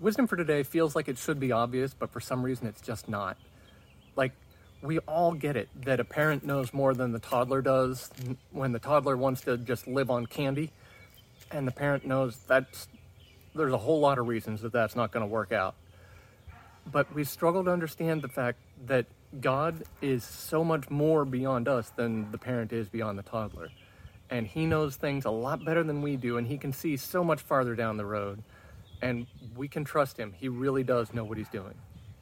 wisdom for today feels like it should be obvious, but for some reason it's just not. Like, we all get it that a parent knows more than the toddler does when the toddler wants to just live on candy, and the parent knows that's there's a whole lot of reasons that that's not going to work out. But we struggle to understand the fact that God is so much more beyond us than the parent is beyond the toddler. And He knows things a lot better than we do, and He can see so much farther down the road. And we can trust Him. He really does know what He's doing.